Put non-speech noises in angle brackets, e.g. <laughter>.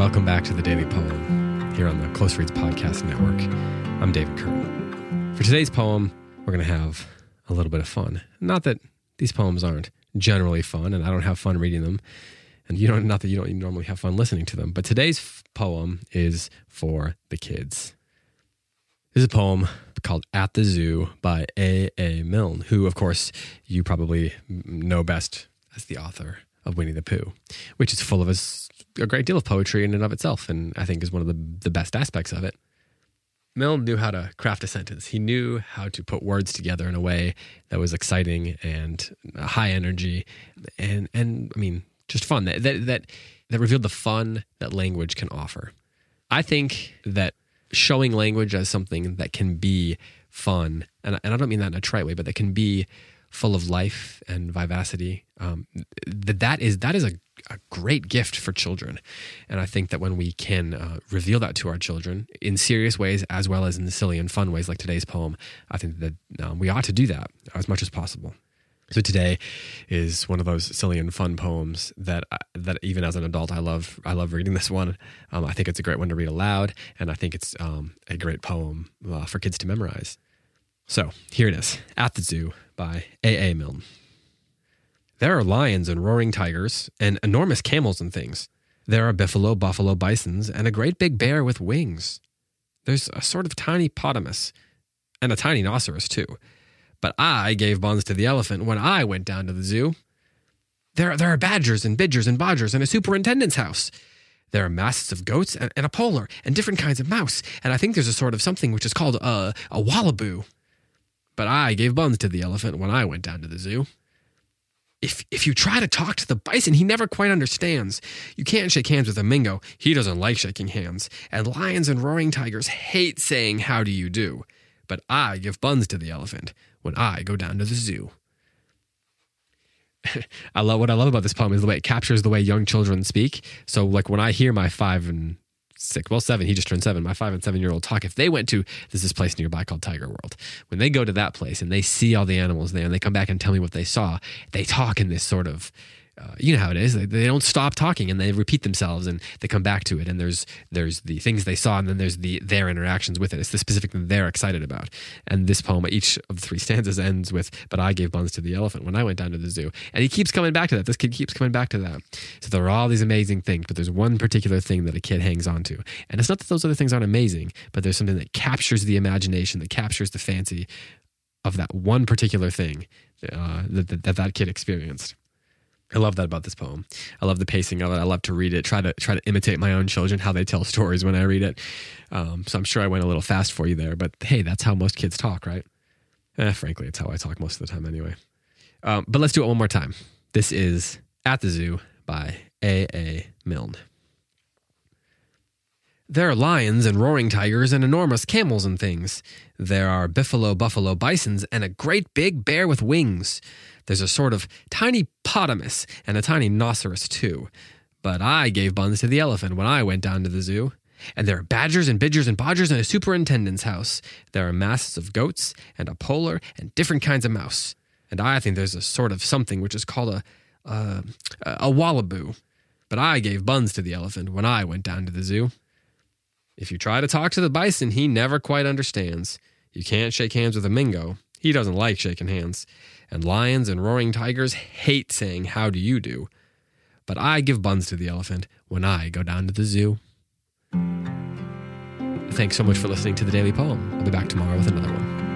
welcome back to the Daily Poem here on the Close Reads Podcast Network. I'm David Kern. For today's poem, we're going to have a little bit of fun. Not that these poems aren't generally fun, and I don't have fun reading them, and you don't. Not that you don't normally have fun listening to them, but today's f- poem is for the kids. This is a poem called "At the Zoo" by A. A. Milne, who, of course, you probably know best as the author of Winnie the Pooh, which is full of a, s- a great deal of poetry in and of itself, and I think is one of the, the best aspects of it. Milne knew how to craft a sentence. He knew how to put words together in a way that was exciting and high energy, and and I mean just fun that that that, that revealed the fun that language can offer. I think that showing language as something that can be fun, and, and I don't mean that in a trite way, but that can be full of life and vivacity. Um, that that is that is a, a great gift for children, and I think that when we can uh, reveal that to our children in serious ways as well as in silly and fun ways, like today's poem, I think that um, we ought to do that as much as possible. So today is one of those silly and fun poems that that even as an adult I love. I love reading this one. Um, I think it's a great one to read aloud, and I think it's um, a great poem uh, for kids to memorize. So here it is, "At the Zoo" by A. A. Milne. There are lions and roaring tigers and enormous camels and things. There are biffalo, buffalo, bisons, and a great big bear with wings. There's a sort of tiny potamus, and a tiny rhinoceros too. But I gave buns to the elephant when I went down to the zoo. There, there are badgers and bidgers and bodgers and a superintendent's house. There are masses of goats and, and a polar and different kinds of mouse, and I think there's a sort of something which is called a, a wallaboo. But I gave buns to the elephant when I went down to the zoo. If, if you try to talk to the bison, he never quite understands. You can't shake hands with a mingo. He doesn't like shaking hands. And lions and roaring tigers hate saying, How do you do? But I give buns to the elephant when I go down to the zoo. <laughs> I love what I love about this poem is the way it captures the way young children speak. So, like when I hear my five and six, well, seven, he just turned seven, my five and seven year old talk, if they went to, there's this place nearby called Tiger World. When they go to that place and they see all the animals there and they come back and tell me what they saw, they talk in this sort of, uh, you know how it is. They, they don't stop talking and they repeat themselves and they come back to it. And there's there's the things they saw and then there's the their interactions with it. It's the specific thing they're excited about. And this poem, each of the three <laughs> stanzas ends with, "But I gave buns to the elephant when I went down to the zoo." And he keeps coming back to that. This kid keeps coming back to that. So there are all these amazing things, but there's one particular thing that a kid hangs on to. And it's not that those other things aren't amazing, but there's something that captures the imagination, that captures the fancy of that one particular thing uh, that, that that that kid experienced. I love that about this poem. I love the pacing of it. I love to read it. Try to try to imitate my own children how they tell stories when I read it. Um, so I'm sure I went a little fast for you there, but hey, that's how most kids talk, right? Eh, frankly, it's how I talk most of the time anyway. Um, but let's do it one more time. This is At the Zoo by A. A. Milne. There are lions and roaring tigers and enormous camels and things. There are biffalo, buffalo, bisons, and a great big bear with wings. There's a sort of tiny potamus and a tiny rhinoceros too. But I gave buns to the elephant when I went down to the zoo. And there are badgers and bidgers and bodgers and a superintendent's house. There are masses of goats and a polar and different kinds of mouse. And I think there's a sort of something which is called a a, a wallaboo. But I gave buns to the elephant when I went down to the zoo. If you try to talk to the bison, he never quite understands. You can't shake hands with a mingo. He doesn't like shaking hands. And lions and roaring tigers hate saying, How do you do? But I give buns to the elephant when I go down to the zoo. Thanks so much for listening to the Daily Poem. I'll be back tomorrow with another one.